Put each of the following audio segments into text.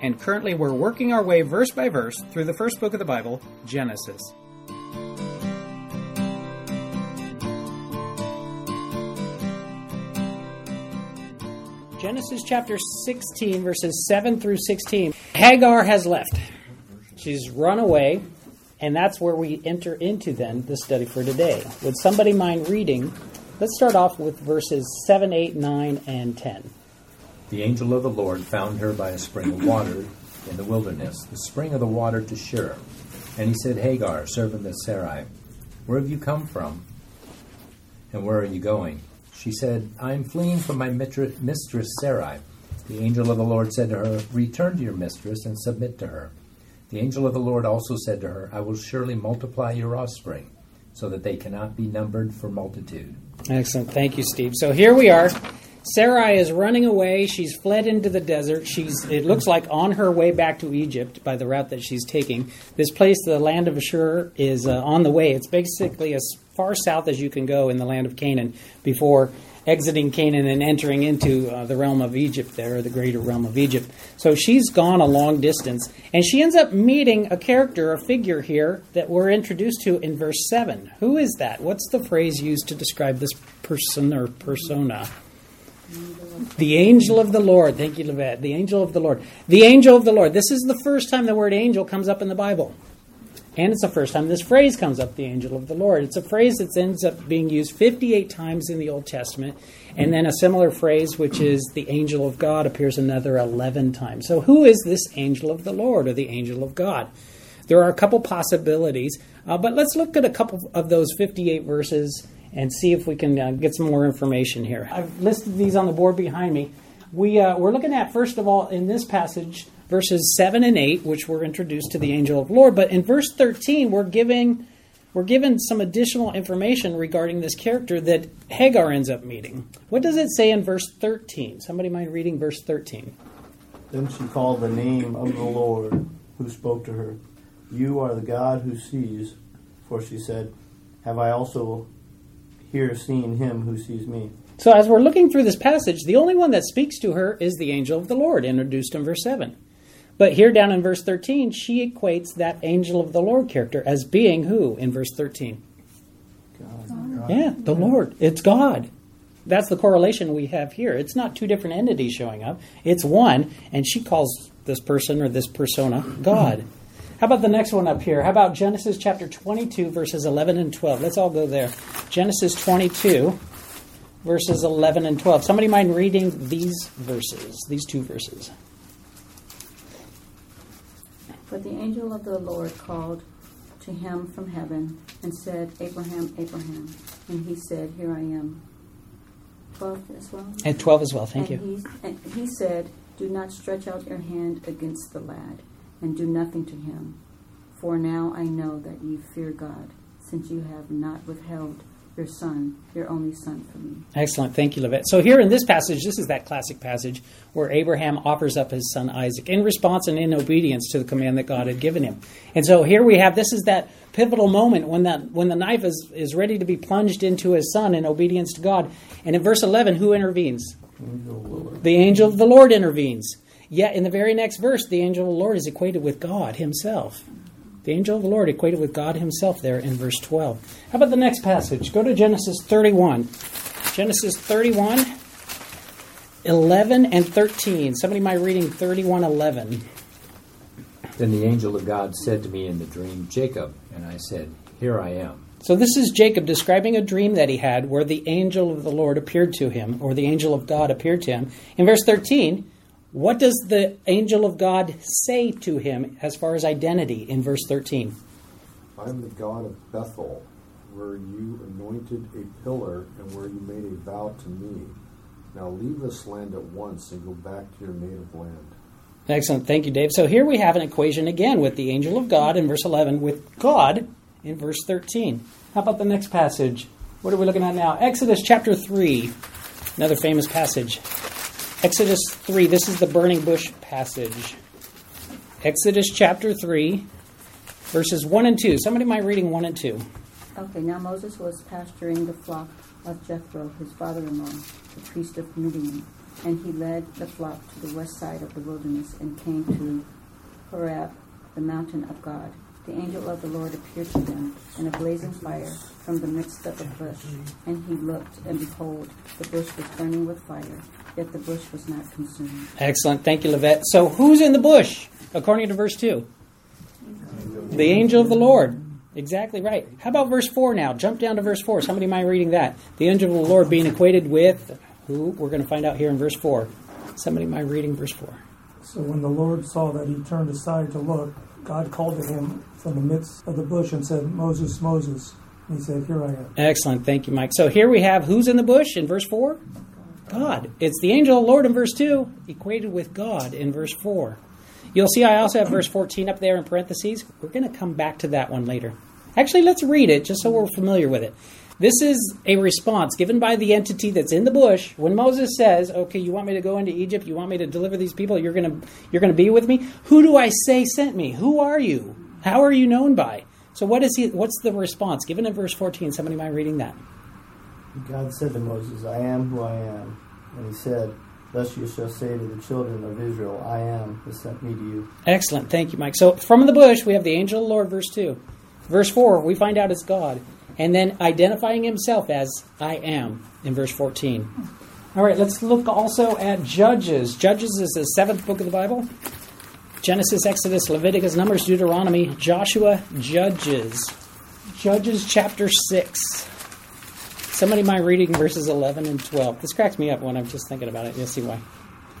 and currently we're working our way verse by verse through the first book of the Bible, Genesis. Genesis chapter 16, verses 7 through 16. Hagar has left. She's run away, and that's where we enter into then the study for today. Would somebody mind reading? Let's start off with verses 7, 8, 9, and 10. The angel of the Lord found her by a spring of water in the wilderness, the spring of the water to Shur. And he said, Hagar, servant of Sarai, where have you come from? And where are you going? She said, I am fleeing from my mistress Sarai. The angel of the Lord said to her, Return to your mistress and submit to her. The angel of the Lord also said to her, I will surely multiply your offspring, so that they cannot be numbered for multitude. Excellent. Thank you, Steve. So here we are. Sarai is running away. She's fled into the desert. She's, it looks like, on her way back to Egypt by the route that she's taking. This place, the land of Ashur, is uh, on the way. It's basically as far south as you can go in the land of Canaan before exiting Canaan and entering into uh, the realm of Egypt there, the greater realm of Egypt. So she's gone a long distance, and she ends up meeting a character, a figure here that we're introduced to in verse 7. Who is that? What's the phrase used to describe this person or persona? The angel of the Lord. Thank you, Levette. The angel of the Lord. The angel of the Lord. This is the first time the word angel comes up in the Bible. And it's the first time this phrase comes up, the angel of the Lord. It's a phrase that ends up being used 58 times in the Old Testament. And then a similar phrase, which is the angel of God, appears another 11 times. So, who is this angel of the Lord or the angel of God? There are a couple possibilities, uh, but let's look at a couple of those 58 verses and see if we can uh, get some more information here. I've listed these on the board behind me. We, uh, we're looking at, first of all, in this passage, verses 7 and 8, which we're introduced to the angel of the Lord. But in verse 13, we're giving. We're given some additional information regarding this character that Hagar ends up meeting. What does it say in verse 13? Somebody mind reading verse 13? Then she called the name of the Lord who spoke to her. You are the God who sees. For she said, Have I also here seeing him who sees me. So, as we're looking through this passage, the only one that speaks to her is the angel of the Lord, introduced in verse 7. But here down in verse 13, she equates that angel of the Lord character as being who in verse 13? God. Yeah, the Lord. It's God. That's the correlation we have here. It's not two different entities showing up, it's one, and she calls this person or this persona God. How about the next one up here? How about Genesis chapter 22, verses 11 and 12? Let's all go there. Genesis 22, verses 11 and 12. Somebody mind reading these verses, these two verses? But the angel of the Lord called to him from heaven and said, Abraham, Abraham. And he said, Here I am. 12 as well? And 12 as well, thank and you. He, and he said, Do not stretch out your hand against the lad and do nothing to him. For now I know that you fear God, since you have not withheld your son, your only son, from me. Excellent. Thank you, Levette. So, here in this passage, this is that classic passage where Abraham offers up his son Isaac in response and in obedience to the command that God had given him. And so, here we have this is that pivotal moment when, that, when the knife is, is ready to be plunged into his son in obedience to God. And in verse 11, who intervenes? The angel of the Lord intervenes. Yet in the very next verse, the angel of the Lord is equated with God himself. The angel of the Lord equated with God himself there in verse 12. How about the next passage? Go to Genesis 31. Genesis 31, 11 and 13. Somebody might reading 31, 11. Then the angel of God said to me in the dream, Jacob. And I said, Here I am. So this is Jacob describing a dream that he had where the angel of the Lord appeared to him, or the angel of God appeared to him. In verse 13, what does the angel of God say to him as far as identity in verse 13? I am the God of Bethel, where you anointed a pillar and where you made a vow to me. Now leave this land at once and go back to your native land. Excellent. Thank you, Dave. So here we have an equation again with the angel of God in verse 11, with God in verse 13. How about the next passage? What are we looking at now? Exodus chapter 3, another famous passage. Exodus 3, this is the burning bush passage. Exodus chapter 3, verses 1 and 2. Somebody mind reading 1 and 2. Okay, now Moses was pasturing the flock of Jethro, his father in law, the priest of Midian. And he led the flock to the west side of the wilderness and came to Horeb, the mountain of God. The angel of the Lord appeared to him in a blazing fire from the midst of a bush. And he looked, and behold, the bush was burning with fire, yet the bush was not consumed. Excellent. Thank you, Levette. So who's in the bush, according to verse 2? The angel of the Lord. Exactly right. How about verse 4 now? Jump down to verse 4. Somebody mind reading that? The angel of the Lord being equated with who? We're going to find out here in verse 4. Somebody mind reading verse 4. So when the Lord saw that he turned aside to look, God called to him from the midst of the bush and said, Moses, Moses. And he said, Here I am. Excellent. Thank you, Mike. So here we have who's in the bush in verse 4? God. It's the angel of the Lord in verse 2, equated with God in verse 4. You'll see I also have verse 14 up there in parentheses. We're going to come back to that one later. Actually, let's read it just so we're familiar with it. This is a response given by the entity that's in the bush when Moses says, "Okay, you want me to go into Egypt? You want me to deliver these people? You're going to you're going to be with me? Who do I say sent me? Who are you? How are you known by?" So what is he what's the response given in verse 14? Somebody mind reading that? God said to Moses, I am who I am. And he said, Thus you shall say to the children of Israel, I am has sent me to you. Excellent. Thank you, Mike. So from the bush, we have the angel of the Lord, verse 2. Verse 4, we find out it's God. And then identifying himself as I am in verse 14. All right, let's look also at Judges. Judges is the seventh book of the Bible. Genesis, Exodus, Leviticus, Numbers, Deuteronomy, Joshua, Judges. Judges chapter 6. Somebody mind reading verses 11 and 12. This cracks me up when I'm just thinking about it. You'll see why.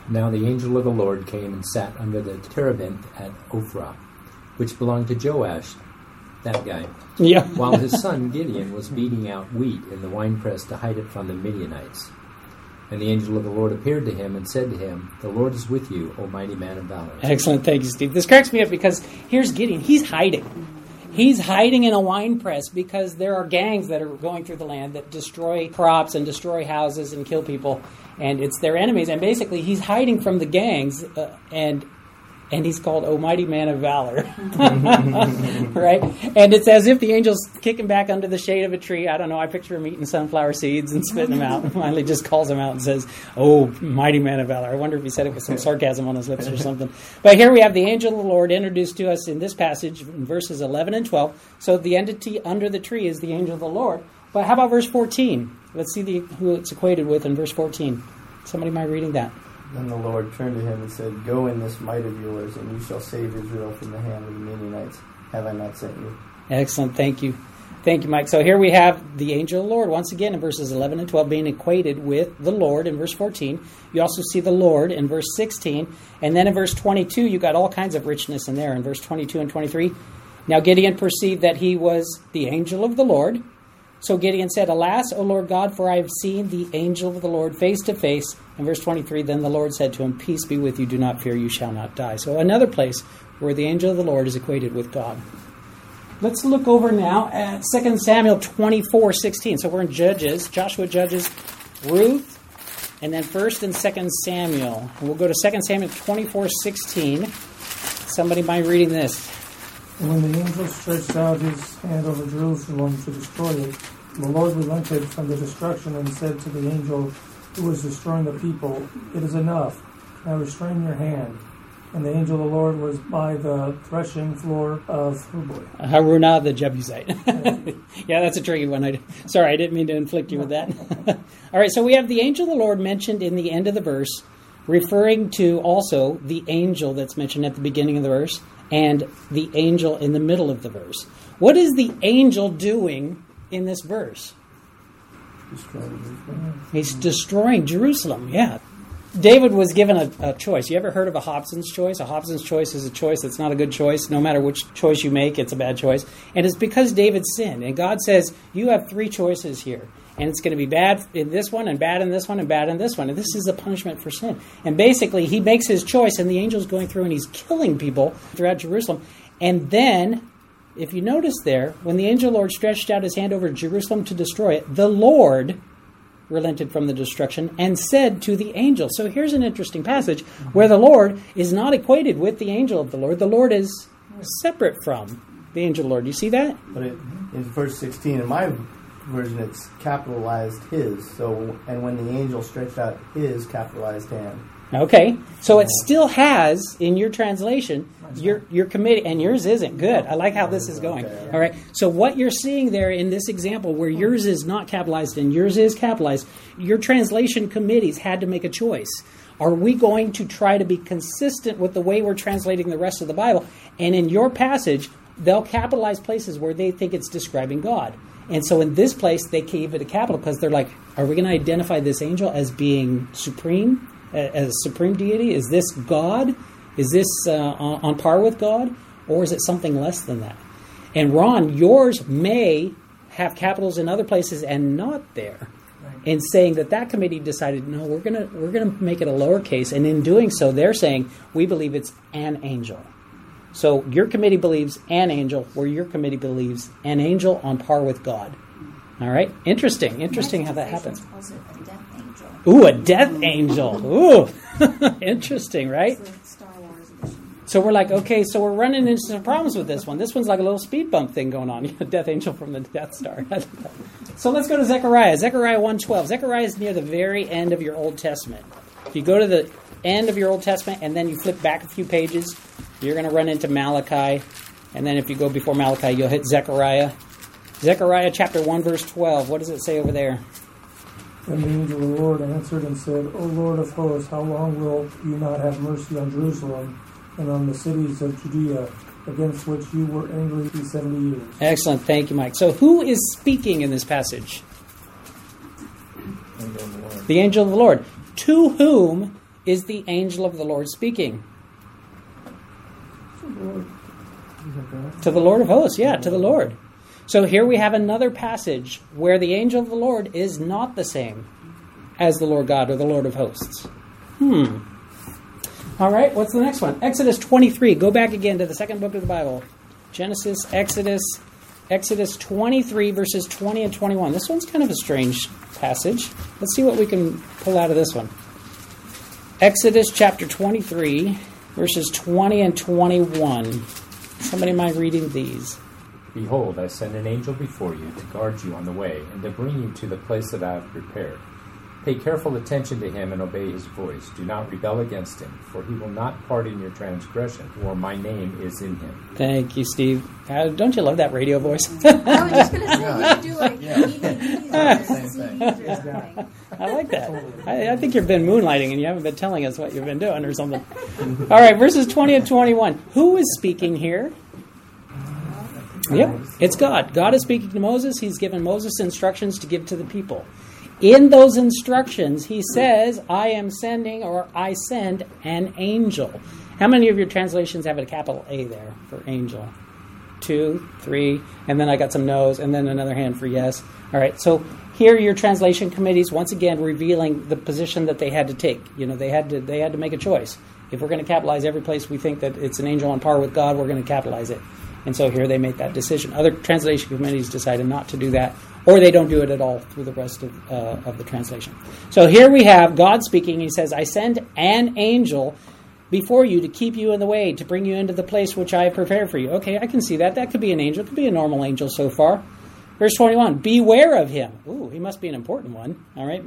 Now the angel of the Lord came and sat under the terebinth at Ophrah, which belonged to Joash, that guy, Yeah. while his son Gideon was beating out wheat in the winepress to hide it from the Midianites. And the angel of the Lord appeared to him and said to him, The Lord is with you, O mighty man of valor. Excellent. Thank you, Steve. This cracks me up because here's Gideon. He's hiding. He's hiding in a wine press because there are gangs that are going through the land that destroy crops and destroy houses and kill people, and it's their enemies. And basically, he's hiding from the gangs, uh, and and he's called "O Mighty Man of Valor," right? And it's as if the angel's kicking back under the shade of a tree. I don't know. I picture him eating sunflower seeds and spitting them out, and finally just calls him out and says, "Oh, Mighty Man of Valor." I wonder if he said it with some sarcasm on his lips or something. But here we have the angel of the Lord introduced to us in this passage in verses 11 and 12. So the entity under the tree is the angel of the Lord. But how about verse 14? Let's see the, who it's equated with in verse 14. Somebody mind reading that? Then the Lord turned to him and said, Go in this might of yours, and you shall save Israel from the hand of the Midianites. Have I not sent you? Excellent. Thank you. Thank you, Mike. So here we have the angel of the Lord once again in verses 11 and 12 being equated with the Lord in verse 14. You also see the Lord in verse 16. And then in verse 22, you got all kinds of richness in there in verse 22 and 23. Now Gideon perceived that he was the angel of the Lord. So Gideon said, Alas, O Lord God, for I have seen the angel of the Lord face to face. In verse 23, then the Lord said to him, Peace be with you, do not fear, you shall not die. So another place where the angel of the Lord is equated with God. Let's look over now at 2 Samuel 24 16. So we're in Judges, Joshua Judges, Ruth, and then 1st and 2nd Samuel. And we'll go to 2 Samuel 24 16. Somebody mind reading this? And when the angel stretched out his hand over Jerusalem to destroy it, the Lord relented from the destruction and said to the angel who was destroying the people, It is enough. Now restrain your hand. And the angel of the Lord was by the threshing floor of, oh uh, boy, Haruna the Jebusite. yeah, that's a tricky one. I, sorry, I didn't mean to inflict you with that. All right, so we have the angel of the Lord mentioned in the end of the verse, referring to also the angel that's mentioned at the beginning of the verse and the angel in the middle of the verse. What is the angel doing in this verse? He's destroying Jerusalem, yeah. David was given a, a, choice. You ever heard of a Hobson's choice? A Hobson's choice is a choice that's not a good choice. No matter which choice you make, it's a bad choice. And it's because David sinned. And God says, You have three choices here. And it's going to be bad in this one, and bad in this one, and bad in this one. And this is a punishment for sin. And basically, he makes his choice, and the angel's going through and he's killing people throughout Jerusalem. And then, if you notice there, when the angel Lord stretched out his hand over Jerusalem to destroy it, the Lord relented from the destruction and said to the angel. So here's an interesting passage where the Lord is not equated with the angel of the Lord. The Lord is separate from the angel of the Lord. You see that? But it, in verse 16, in my version, it's capitalized his. So, and when the angel stretched out his capitalized hand. Okay, so it still has in your translation your your committee, and yours isn't good. I like how this is going. All right, so what you're seeing there in this example, where yours is not capitalized and yours is capitalized, your translation committees had to make a choice. Are we going to try to be consistent with the way we're translating the rest of the Bible? And in your passage, they'll capitalize places where they think it's describing God. And so in this place, they gave it a capital because they're like, are we going to identify this angel as being supreme? as a supreme deity? Is this God? Is this uh, on par with God? Or is it something less than that? And Ron, yours may have capitals in other places and not there. In saying that that committee decided, no, we're gonna we're gonna make it a lowercase, and in doing so, they're saying we believe it's an angel. So your committee believes an angel, where your committee believes an angel on par with God. All right, interesting, interesting how that happens. A. Ooh, a death angel. Ooh, interesting, right? It's the Star Wars edition. So we're like, okay, so we're running into some problems with this one. This one's like a little speed bump thing going on. death angel from the Death Star. so let's go to Zechariah. Zechariah 1.12. Zechariah is near the very end of your Old Testament. If you go to the end of your Old Testament and then you flip back a few pages, you're going to run into Malachi. And then if you go before Malachi, you'll hit Zechariah. Zechariah chapter 1, verse 12. What does it say over there? And the angel of the Lord answered and said, O Lord of hosts, how long will you not have mercy on Jerusalem and on the cities of Judea, against which you were angry these seventy years? Excellent. Thank you, Mike. So who is speaking in this passage? The angel of the Lord. To whom is the angel of the Lord speaking? To the Lord of hosts, yeah, to the Lord. So here we have another passage where the angel of the Lord is not the same as the Lord God or the Lord of hosts. Hmm. All right, what's the next one? Exodus 23. Go back again to the second book of the Bible Genesis, Exodus, Exodus 23, verses 20 and 21. This one's kind of a strange passage. Let's see what we can pull out of this one. Exodus chapter 23, verses 20 and 21. Somebody mind reading these? Behold, I send an angel before you to guard you on the way, and to bring you to the place that I have prepared. Pay careful attention to him and obey his voice. Do not rebel against him, for he will not pardon your transgression, for my name is in him. Thank you, Steve. Uh, don't you love that radio voice? I was just going to say, you should do like DVDs or Same or something. I like that. I, I think you've been moonlighting and you haven't been telling us what you've been doing or something. All right, verses 20 and 21. Who is speaking here? Yep, it's God. God is speaking to Moses. He's given Moses instructions to give to the people. In those instructions, he says, I am sending or I send an angel. How many of your translations have a capital A there for angel? Two, three, and then I got some no's, and then another hand for yes. All right, so here your translation committees once again revealing the position that they had to take. You know, they had to they had to make a choice. If we're going to capitalize every place we think that it's an angel on par with God, we're going to capitalize it. And so here they make that decision. Other translation committees decided not to do that, or they don't do it at all through the rest of, uh, of the translation. So here we have God speaking. He says, I send an angel before you to keep you in the way, to bring you into the place which I have prepared for you. Okay, I can see that. That could be an angel. It could be a normal angel so far. Verse 21 Beware of him. Ooh, he must be an important one. All right.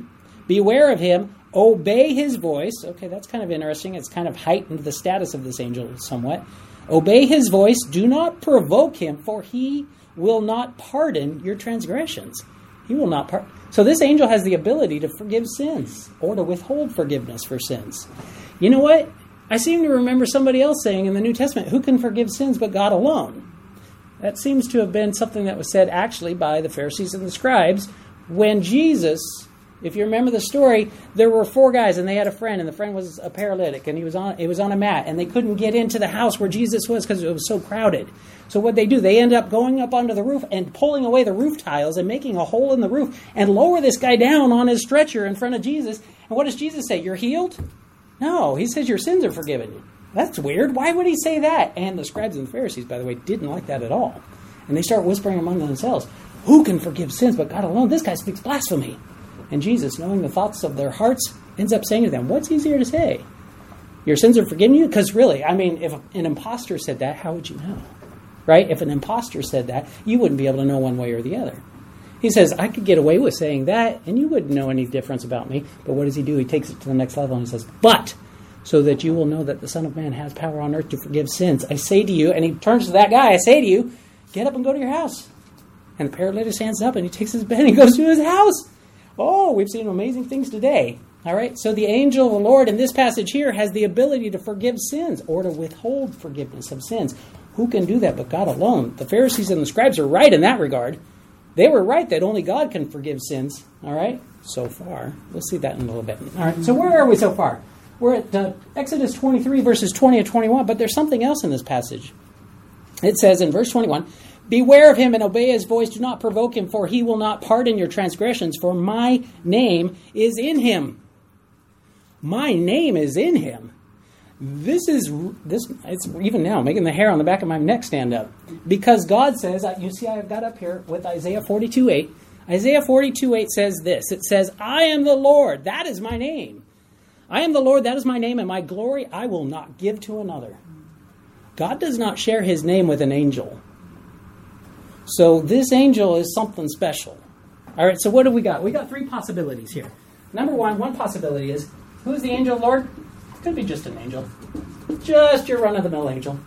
Beware of him. Obey his voice. Okay, that's kind of interesting. It's kind of heightened the status of this angel somewhat. Obey his voice. Do not provoke him, for he will not pardon your transgressions. He will not pardon. So this angel has the ability to forgive sins or to withhold forgiveness for sins. You know what? I seem to remember somebody else saying in the New Testament, who can forgive sins but God alone? That seems to have been something that was said actually by the Pharisees and the scribes when Jesus If you remember the story, there were four guys and they had a friend, and the friend was a paralytic, and he was on it was on a mat, and they couldn't get into the house where Jesus was because it was so crowded. So what they do, they end up going up onto the roof and pulling away the roof tiles and making a hole in the roof and lower this guy down on his stretcher in front of Jesus. And what does Jesus say? You're healed? No, he says your sins are forgiven. That's weird. Why would he say that? And the scribes and the Pharisees, by the way, didn't like that at all. And they start whispering among themselves, Who can forgive sins but God alone? This guy speaks blasphemy. And Jesus, knowing the thoughts of their hearts, ends up saying to them, What's easier to say? Your sins are forgiven you? Because really, I mean, if an impostor said that, how would you know? Right? If an impostor said that, you wouldn't be able to know one way or the other. He says, I could get away with saying that, and you wouldn't know any difference about me. But what does he do? He takes it to the next level and he says, But so that you will know that the Son of Man has power on earth to forgive sins. I say to you, and he turns to that guy, I say to you, get up and go to your house. And the paralytic stands up and he takes his bed and he goes to his house. Oh, we've seen amazing things today. All right, so the angel of the Lord in this passage here has the ability to forgive sins or to withhold forgiveness of sins. Who can do that but God alone? The Pharisees and the scribes are right in that regard. They were right that only God can forgive sins. All right, so far. We'll see that in a little bit. All right, so where are we so far? We're at uh, Exodus 23, verses 20 and 21, but there's something else in this passage. It says in verse 21 Beware of him and obey his voice. Do not provoke him, for he will not pardon your transgressions, for my name is in him. My name is in him. This is this. It's even now making the hair on the back of my neck stand up because God says. You see, I've got up here with Isaiah 42 8. Isaiah 42 8 says this. It says, "I am the Lord. That is my name. I am the Lord. That is my name, and my glory I will not give to another." God does not share His name with an angel. So this angel is something special. All right, so what do we got? We got three possibilities here. Number one, one possibility is who's the angel, Lord? Could be just an angel, just your run of the mill angel.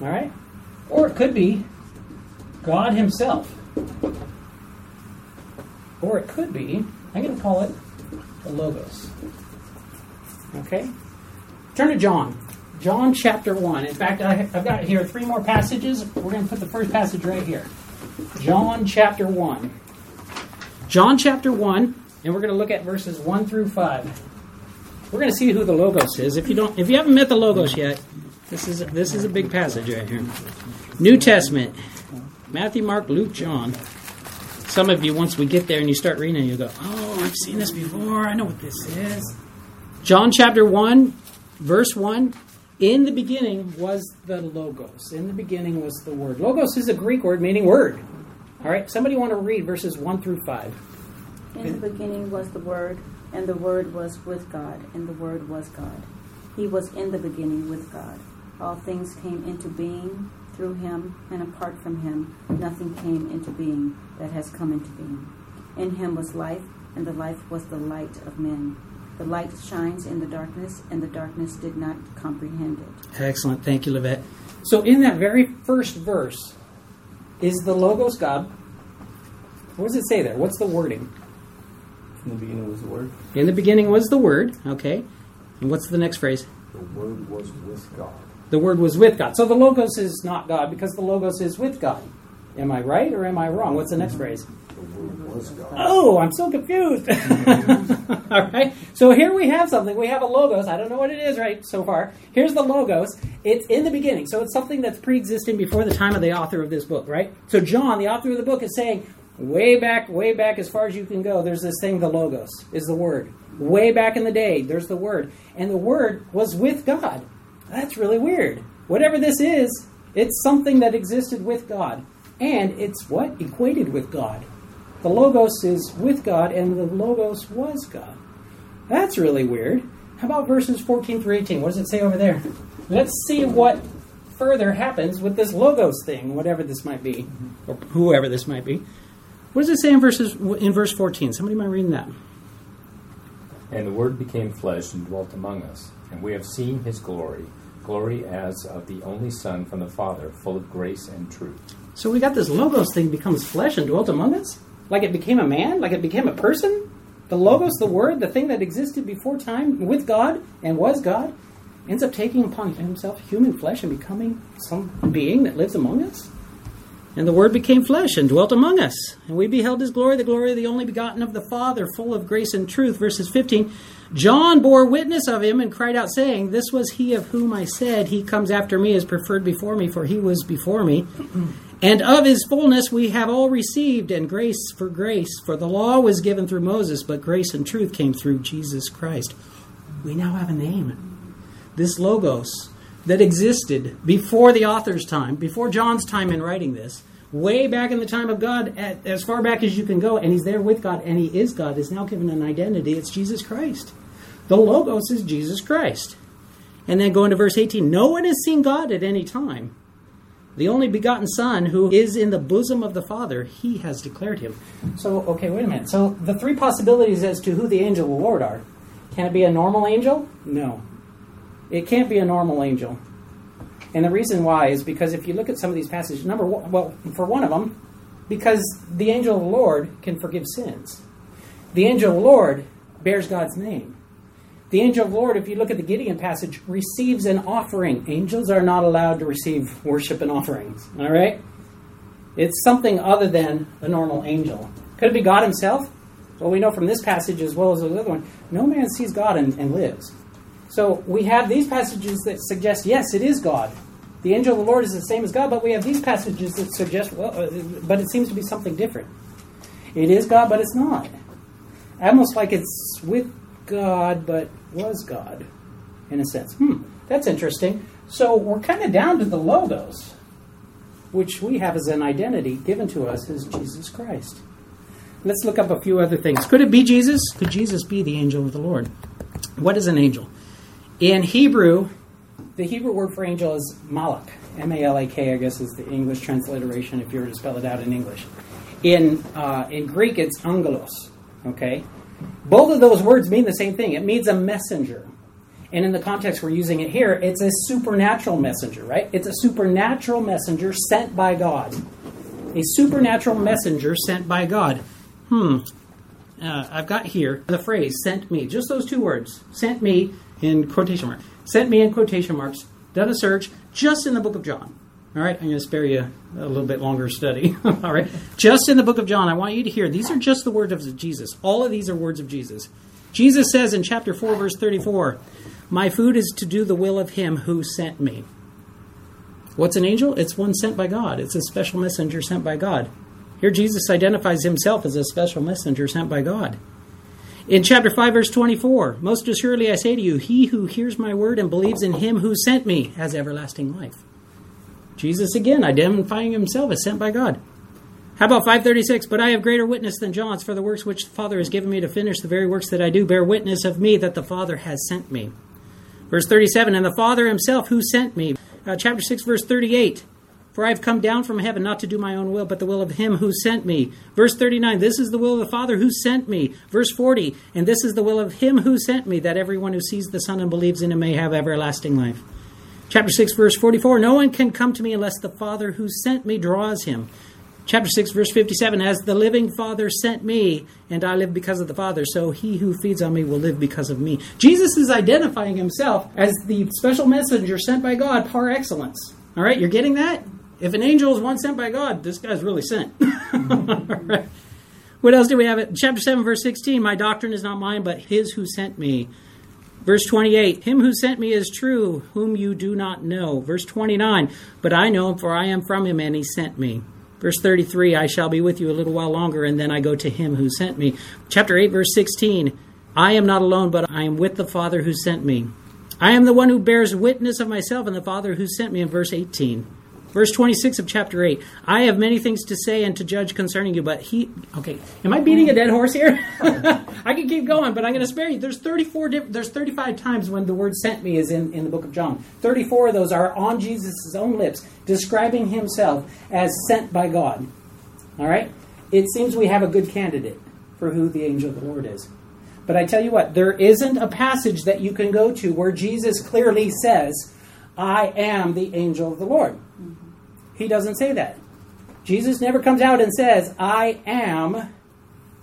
All right? Or it could be God Himself. Or it could be, I'm going to call it the Logos. Okay? Turn to John. John chapter 1. In fact, I, I've got here three more passages. We're going to put the first passage right here. John chapter 1. John chapter 1, and we're going to look at verses 1 through 5. We're going to see who the Logos is. If you don't if you haven't met the Logos yet, this is this is a big passage right here. New Testament. Matthew, Mark, Luke, John. Some of you once we get there and you start reading you go, "Oh, I've seen this before. I know what this is." John chapter 1, verse 1 in the beginning was the Logos. In the beginning was the Word. Logos is a Greek word meaning word. All right, somebody want to read verses 1 through 5. In the beginning was the Word, and the Word was with God, and the Word was God. He was in the beginning with God. All things came into being through him, and apart from him, nothing came into being that has come into being. In him was life, and the life was the light of men. The light shines in the darkness, and the darkness did not comprehend it. Excellent. Thank you, Livette. So, in that very first verse, is the Logos God? What does it say there? What's the wording? In the beginning was the Word. In the beginning was the Word, okay. And what's the next phrase? The Word was with God. The Word was with God. So the Logos is not God because the Logos is with God. Am I right or am I wrong? What's the next mm-hmm. phrase? Oh, I'm so confused. All right. So here we have something. We have a logos. I don't know what it is right so far. Here's the logos. It's in the beginning. So it's something that's pre-existing before the time of the author of this book, right? So John, the author of the book, is saying, way back, way back as far as you can go, there's this thing, the logos, is the word. Way back in the day, there's the word. And the word was with God. That's really weird. Whatever this is, it's something that existed with God. And it's what? Equated with God. The Logos is with God, and the Logos was God. That's really weird. How about verses 14 through 18? What does it say over there? Let's see what further happens with this Logos thing, whatever this might be, or whoever this might be. What does it say in verses in verse 14? Somebody mind reading that? And the Word became flesh and dwelt among us, and we have seen his glory, glory as of the only Son from the Father, full of grace and truth. So we got this Logos thing becomes flesh and dwelt among us? Like it became a man? Like it became a person? The Logos, the Word, the thing that existed before time with God and was God, ends up taking upon himself human flesh and becoming some being that lives among us? And the Word became flesh and dwelt among us. And we beheld his glory, the glory of the only begotten of the Father, full of grace and truth. Verses 15 John bore witness of him and cried out, saying, This was he of whom I said, He comes after me, is preferred before me, for he was before me. And of his fullness we have all received, and grace for grace. For the law was given through Moses, but grace and truth came through Jesus Christ. We now have a name. This Logos that existed before the author's time, before John's time in writing this, way back in the time of God, at, as far back as you can go, and he's there with God, and he is God, is now given an identity. It's Jesus Christ. The Logos is Jesus Christ. And then going to verse 18 No one has seen God at any time. The only begotten Son, who is in the bosom of the Father, he has declared him. So, okay, wait a minute. So, the three possibilities as to who the angel of the Lord are can it be a normal angel? No. It can't be a normal angel. And the reason why is because if you look at some of these passages, number one, well, for one of them, because the angel of the Lord can forgive sins. The angel of the Lord bears God's name. The angel of the Lord, if you look at the Gideon passage, receives an offering. Angels are not allowed to receive worship and offerings. All right? It's something other than a normal angel. Could it be God Himself? Well, we know from this passage as well as the other one, no man sees God and, and lives. So we have these passages that suggest, yes, it is God. The angel of the Lord is the same as God, but we have these passages that suggest, well, uh, but it seems to be something different. It is God, but it's not. Almost like it's with God, but was God, in a sense. Hmm, that's interesting. So we're kind of down to the logos, which we have as an identity given to us as Jesus Christ. Let's look up a few other things. Could it be Jesus? Could Jesus be the angel of the Lord? What is an angel? In Hebrew, the Hebrew word for angel is malak. M A L A K, I guess, is the English transliteration if you were to spell it out in English. In, uh, in Greek, it's angelos. Okay? Both of those words mean the same thing. It means a messenger. And in the context we're using it here, it's a supernatural messenger, right? It's a supernatural messenger sent by God. A supernatural messenger sent by God. Hmm. Uh, I've got here the phrase sent me. Just those two words. Sent me in quotation marks. Sent me in quotation marks. Done a search just in the book of John. All right, I'm going to spare you a little bit longer study. All right, just in the book of John, I want you to hear these are just the words of Jesus. All of these are words of Jesus. Jesus says in chapter 4, verse 34, My food is to do the will of him who sent me. What's an angel? It's one sent by God, it's a special messenger sent by God. Here, Jesus identifies himself as a special messenger sent by God. In chapter 5, verse 24, Most assuredly I say to you, he who hears my word and believes in him who sent me has everlasting life. Jesus again identifying himself as sent by God. How about 536? But I have greater witness than John's, for the works which the Father has given me to finish, the very works that I do, bear witness of me that the Father has sent me. Verse 37, and the Father himself who sent me. Uh, chapter 6, verse 38. For I have come down from heaven not to do my own will, but the will of him who sent me. Verse 39, this is the will of the Father who sent me. Verse 40, and this is the will of him who sent me, that everyone who sees the Son and believes in him may have everlasting life. Chapter 6, verse 44 No one can come to me unless the Father who sent me draws him. Chapter 6, verse 57 As the living Father sent me, and I live because of the Father, so he who feeds on me will live because of me. Jesus is identifying himself as the special messenger sent by God par excellence. All right, you're getting that? If an angel is one sent by God, this guy's really sent. right. What else do we have? It? Chapter 7, verse 16 My doctrine is not mine, but his who sent me. Verse 28, Him who sent me is true, whom you do not know. Verse 29, But I know him, for I am from him, and he sent me. Verse 33, I shall be with you a little while longer, and then I go to him who sent me. Chapter 8, verse 16, I am not alone, but I am with the Father who sent me. I am the one who bears witness of myself, and the Father who sent me in verse 18. Verse 26 of chapter 8. I have many things to say and to judge concerning you, but he. Okay, am I beating a dead horse here? I can keep going, but I'm going to spare you. There's 34. Diff- there's 35 times when the word "sent me" is in in the book of John. 34 of those are on Jesus' own lips, describing himself as sent by God. All right. It seems we have a good candidate for who the angel of the Lord is. But I tell you what, there isn't a passage that you can go to where Jesus clearly says, "I am the angel of the Lord." He doesn't say that. Jesus never comes out and says, I am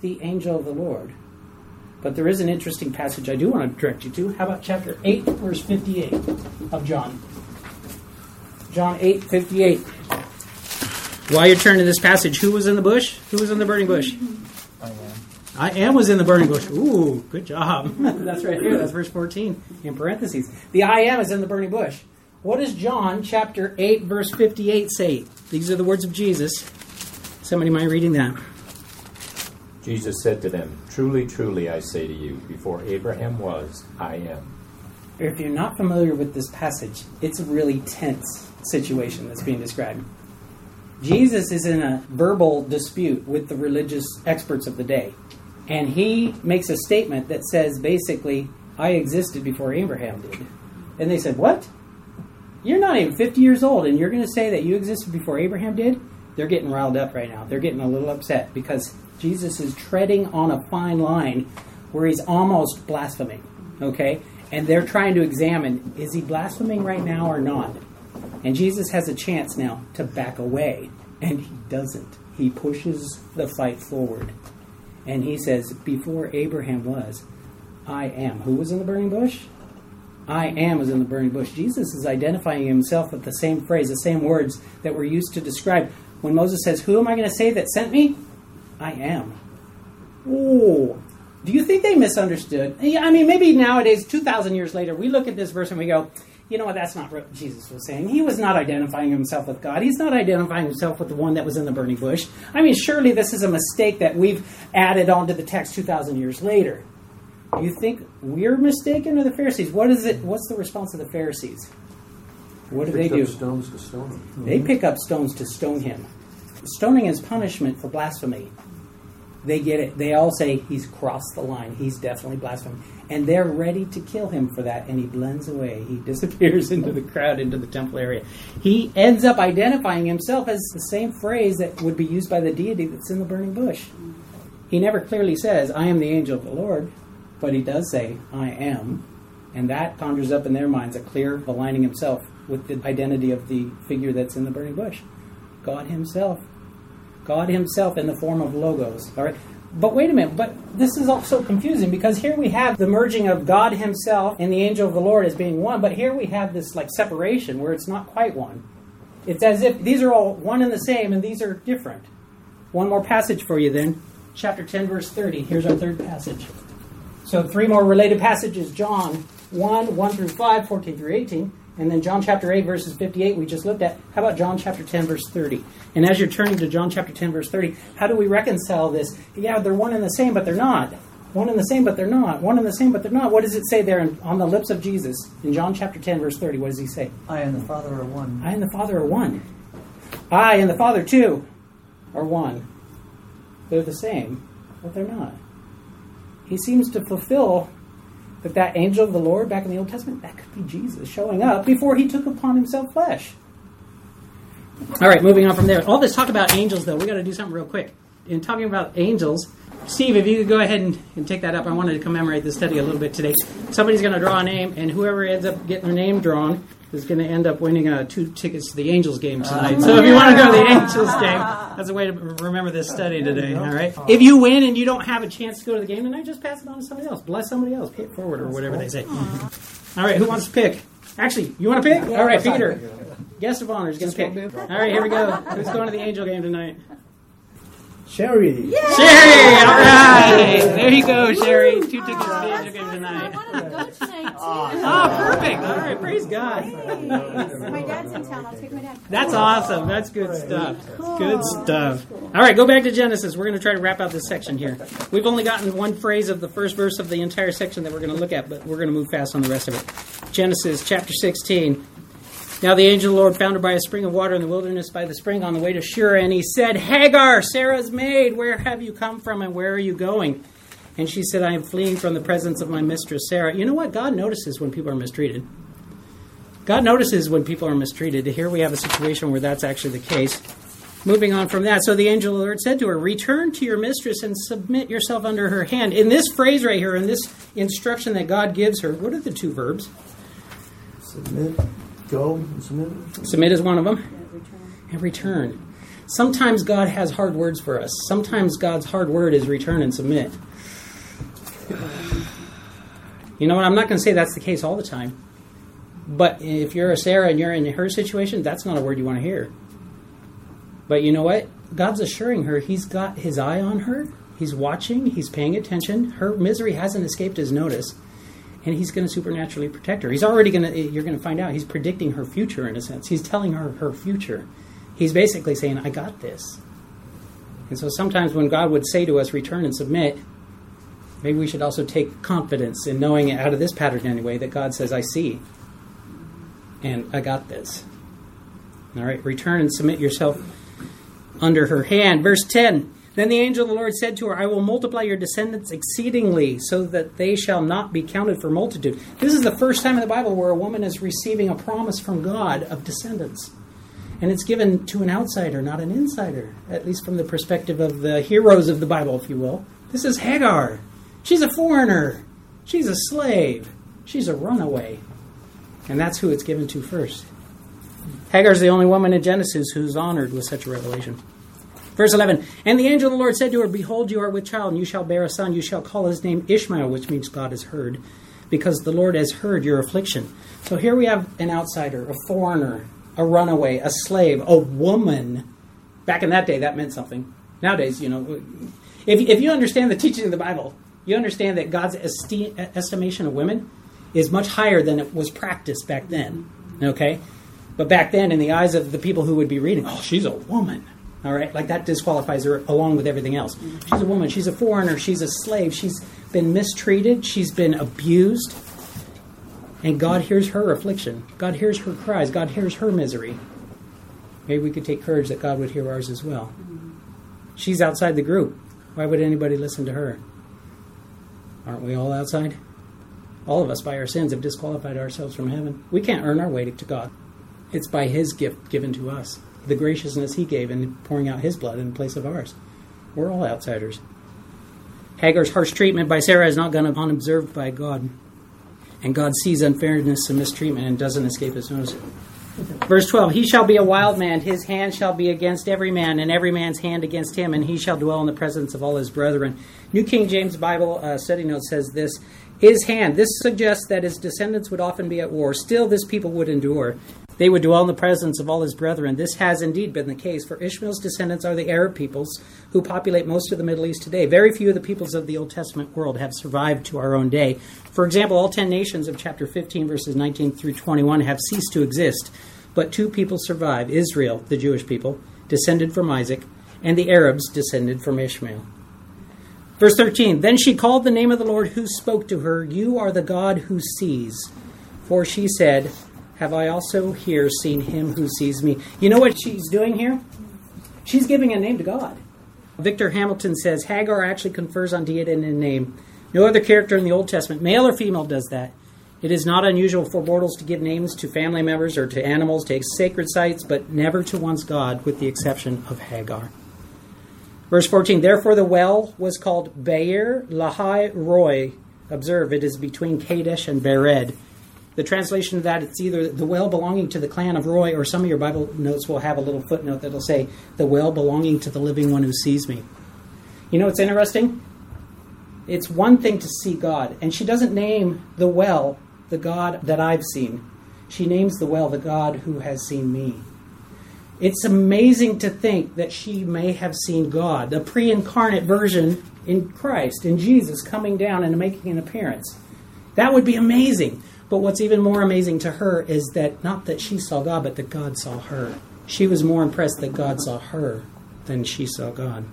the angel of the Lord. But there is an interesting passage I do want to direct you to. How about chapter 8, verse 58 of John? John 8, 58. While you're turning to this passage, who was in the bush? Who was in the burning bush? I am. I am was in the burning bush. Ooh, good job. That's right here. That's verse 14 in parentheses. The I am is in the burning bush. What does John chapter 8, verse 58 say? These are the words of Jesus. Somebody mind reading that? Jesus said to them, Truly, truly, I say to you, before Abraham was, I am. If you're not familiar with this passage, it's a really tense situation that's being described. Jesus is in a verbal dispute with the religious experts of the day. And he makes a statement that says basically, I existed before Abraham did. And they said, What? You're not even 50 years old, and you're going to say that you existed before Abraham did? They're getting riled up right now. They're getting a little upset because Jesus is treading on a fine line where he's almost blaspheming. Okay? And they're trying to examine is he blaspheming right now or not? And Jesus has a chance now to back away, and he doesn't. He pushes the fight forward. And he says, Before Abraham was, I am. Who was in the burning bush? I am was in the burning bush. Jesus is identifying himself with the same phrase, the same words that were used to describe when Moses says, Who am I going to say that sent me? I am. Oh, do you think they misunderstood? Yeah, I mean, maybe nowadays, 2,000 years later, we look at this verse and we go, you know what, that's not what Jesus was saying. He was not identifying himself with God. He's not identifying himself with the one that was in the burning bush. I mean, surely this is a mistake that we've added onto the text 2,000 years later. You think we're mistaken or the Pharisees? What is it? What's the response of the Pharisees? What do they Picked up do? stones to stone him. They mm-hmm. pick up stones to stone him. Stoning is punishment for blasphemy. They get it. They all say he's crossed the line. He's definitely blaspheming. And they're ready to kill him for that. And he blends away. He disappears into the crowd, into the temple area. He ends up identifying himself as the same phrase that would be used by the deity that's in the burning bush. He never clearly says, I am the angel of the Lord, but he does say, I am. And that conjures up in their minds a clear aligning himself with the identity of the figure that's in the burning bush. God Himself. God Himself in the form of logos. All right. But wait a minute. But this is also confusing because here we have the merging of God Himself and the angel of the Lord as being one. But here we have this like separation where it's not quite one. It's as if these are all one and the same, and these are different. One more passage for you then. Chapter 10, verse 30. Here's our third passage. So three more related passages John 1, 1 through 5, 14 through 18. And then John chapter 8, verses 58, we just looked at. How about John chapter 10, verse 30? And as you're turning to John chapter 10, verse 30, how do we reconcile this? Yeah, they're one and the same, but they're not. One and the same, but they're not. One and the same, but they're not. What does it say there in, on the lips of Jesus in John chapter 10, verse 30? What does he say? I and the Father are one. I and the Father are one. I and the Father, too, are one. They're the same, but they're not. He seems to fulfill that that angel of the Lord back in the Old Testament, that could be Jesus showing up before he took upon himself flesh. All right, moving on from there. All this talk about angels, though, we got to do something real quick. In talking about angels, Steve, if you could go ahead and, and take that up, I wanted to commemorate the study a little bit today. Somebody's going to draw a name, and whoever ends up getting their name drawn is going to end up winning uh, two tickets to the Angels game tonight. So if you want to go to the Angels game, that's a way to remember this study today. All right. If you win and you don't have a chance to go to the game tonight, just pass it on to somebody else. Bless somebody else. Pay it forward or whatever they say. All right. Who wants to pick? Actually, you want to pick? All right, Peter. Guest of honor is going to pick. All right, here we go. Who's going to the Angel game tonight? Sherry. Sherry. All right. There you go, Sherry. Two tickets to the Angel game I tonight. wanted to go tonight too. Oh, perfect. All right. Praise God. My dad's in town. I'll take my dad. That's awesome. That's good stuff. Good stuff. All right, go back to Genesis. We're going to try to wrap out this section here. We've only gotten one phrase of the first verse of the entire section that we're going to look at, but we're going to move fast on the rest of it. Genesis chapter 16. Now the angel of the Lord found her by a spring of water in the wilderness by the spring on the way to Shur, and he said, Hagar, Sarah's maid, where have you come from and where are you going? And she said, I am fleeing from the presence of my mistress Sarah. You know what? God notices when people are mistreated. God notices when people are mistreated. Here we have a situation where that's actually the case. Moving on from that, so the angel of the Lord said to her, Return to your mistress and submit yourself under her hand. In this phrase right here, in this instruction that God gives her, what are the two verbs? Submit. Go and submit. Submit is one of them, Yeah, return. and return. Sometimes God has hard words for us. Sometimes God's hard word is return and submit. You know what? I'm not going to say that's the case all the time. But if you're a Sarah and you're in her situation, that's not a word you want to hear. But you know what? God's assuring her he's got his eye on her. He's watching, he's paying attention. Her misery hasn't escaped his notice. And he's going to supernaturally protect her. He's already going to, eh, you're going to find out, he's predicting her future in a sense. He's telling her her future. He's basically saying, I got this. And so sometimes when God would say to us, return and submit, maybe we should also take confidence in knowing out of this pattern anyway that God says, I see. And I got this. All right, return and submit yourself under her hand. Verse 10 Then the angel of the Lord said to her, I will multiply your descendants exceedingly, so that they shall not be counted for multitude. This is the first time in the Bible where a woman is receiving a promise from God of descendants. And it's given to an outsider, not an insider, at least from the perspective of the heroes of the Bible, if you will. This is Hagar. She's a foreigner. She's a slave. She's a runaway. And that's who it's given to first. Hagar's the only woman in Genesis who's honored with such a revelation. Verse 11 And the angel of the Lord said to her, Behold, you are with child, and you shall bear a son. You shall call his name Ishmael, which means God has heard, because the Lord has heard your affliction. So here we have an outsider, a foreigner, a runaway, a slave, a woman. Back in that day, that meant something. Nowadays, you know, if, if you understand the teaching of the Bible, you understand that God's esti- estimation of women is much higher than it was practiced back then. Okay? But back then, in the eyes of the people who would be reading, oh, she's a woman. All right? Like that disqualifies her along with everything else. She's a woman. She's a foreigner. She's a slave. She's been mistreated. She's been abused. And God hears her affliction. God hears her cries. God hears her misery. Maybe we could take courage that God would hear ours as well. She's outside the group. Why would anybody listen to her? Aren't we all outside? All of us, by our sins, have disqualified ourselves from heaven. We can't earn our way to God. It's by His gift given to us, the graciousness He gave in pouring out His blood in place of ours. We're all outsiders. Hagar's harsh treatment by Sarah is not gone unobserved by God. And God sees unfairness and mistreatment and doesn't escape his notice. Verse 12 He shall be a wild man, his hand shall be against every man, and every man's hand against him, and he shall dwell in the presence of all his brethren. New King James Bible uh, study note says this His hand, this suggests that his descendants would often be at war. Still, this people would endure. They would dwell in the presence of all his brethren. This has indeed been the case, for Ishmael's descendants are the Arab peoples who populate most of the Middle East today. Very few of the peoples of the Old Testament world have survived to our own day. For example, all ten nations of chapter 15, verses 19 through 21 have ceased to exist, but two people survive Israel, the Jewish people, descended from Isaac, and the Arabs, descended from Ishmael. Verse 13 Then she called the name of the Lord who spoke to her, You are the God who sees. For she said, have I also here seen him who sees me? You know what she's doing here? She's giving a name to God. Victor Hamilton says Hagar actually confers on deity in a name. No other character in the Old Testament, male or female, does that. It is not unusual for mortals to give names to family members or to animals, to sacred sites, but never to one's God, with the exception of Hagar. Verse 14 Therefore the well was called Beer Lahai Roi. Observe, it is between Kadesh and Bered. The translation of that, it's either the well belonging to the clan of Roi, or some of your Bible notes will have a little footnote that'll say, the well belonging to the living one who sees me. You know what's interesting? It's one thing to see God, and she doesn't name the well the God that I've seen. She names the well the God who has seen me. It's amazing to think that she may have seen God, the pre incarnate version in Christ, in Jesus, coming down and making an appearance. That would be amazing. But what's even more amazing to her is that not that she saw God, but that God saw her. She was more impressed that God saw her than she saw God.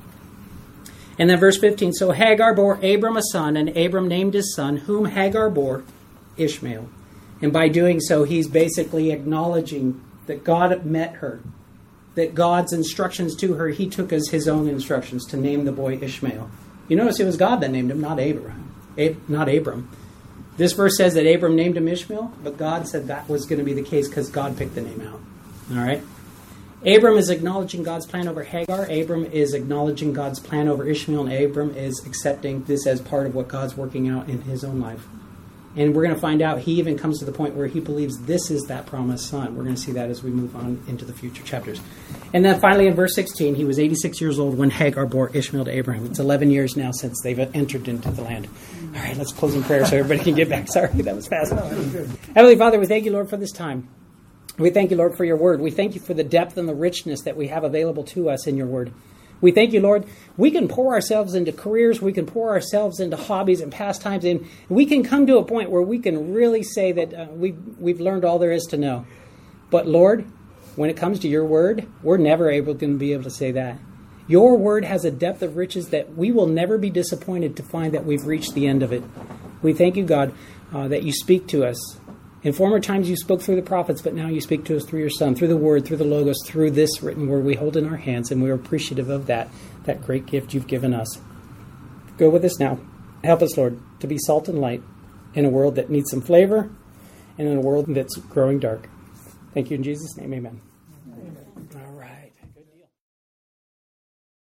And then verse 15 So Hagar bore Abram a son, and Abram named his son, whom Hagar bore Ishmael. And by doing so, he's basically acknowledging that God met her, that God's instructions to her, he took as his own instructions to name the boy Ishmael. You notice it was God that named him, not Abraham, not Abram. This verse says that Abram named him Ishmael, but God said that was going to be the case because God picked the name out. All right? Abram is acknowledging God's plan over Hagar. Abram is acknowledging God's plan over Ishmael, and Abram is accepting this as part of what God's working out in his own life. And we're going to find out he even comes to the point where he believes this is that promised son. We're going to see that as we move on into the future chapters. And then finally in verse 16, he was 86 years old when Hagar bore Ishmael to Abraham. It's 11 years now since they've entered into the land. All right, let's close in prayer so everybody can get back. Sorry, that was fast. Heavenly Father, we thank you, Lord, for this time. We thank you, Lord, for your word. We thank you for the depth and the richness that we have available to us in your word. We thank you, Lord. We can pour ourselves into careers, we can pour ourselves into hobbies and pastimes, and we can come to a point where we can really say that uh, we've, we've learned all there is to know. But, Lord, when it comes to your word, we're never able to be able to say that. Your word has a depth of riches that we will never be disappointed to find that we've reached the end of it. We thank you, God, uh, that you speak to us. In former times you spoke through the prophets, but now you speak to us through your Son, through the Word, through the Logos, through this written word we hold in our hands, and we're appreciative of that, that great gift you've given us. Go with us now. Help us, Lord, to be salt and light in a world that needs some flavor and in a world that's growing dark. Thank you in Jesus' name. Amen.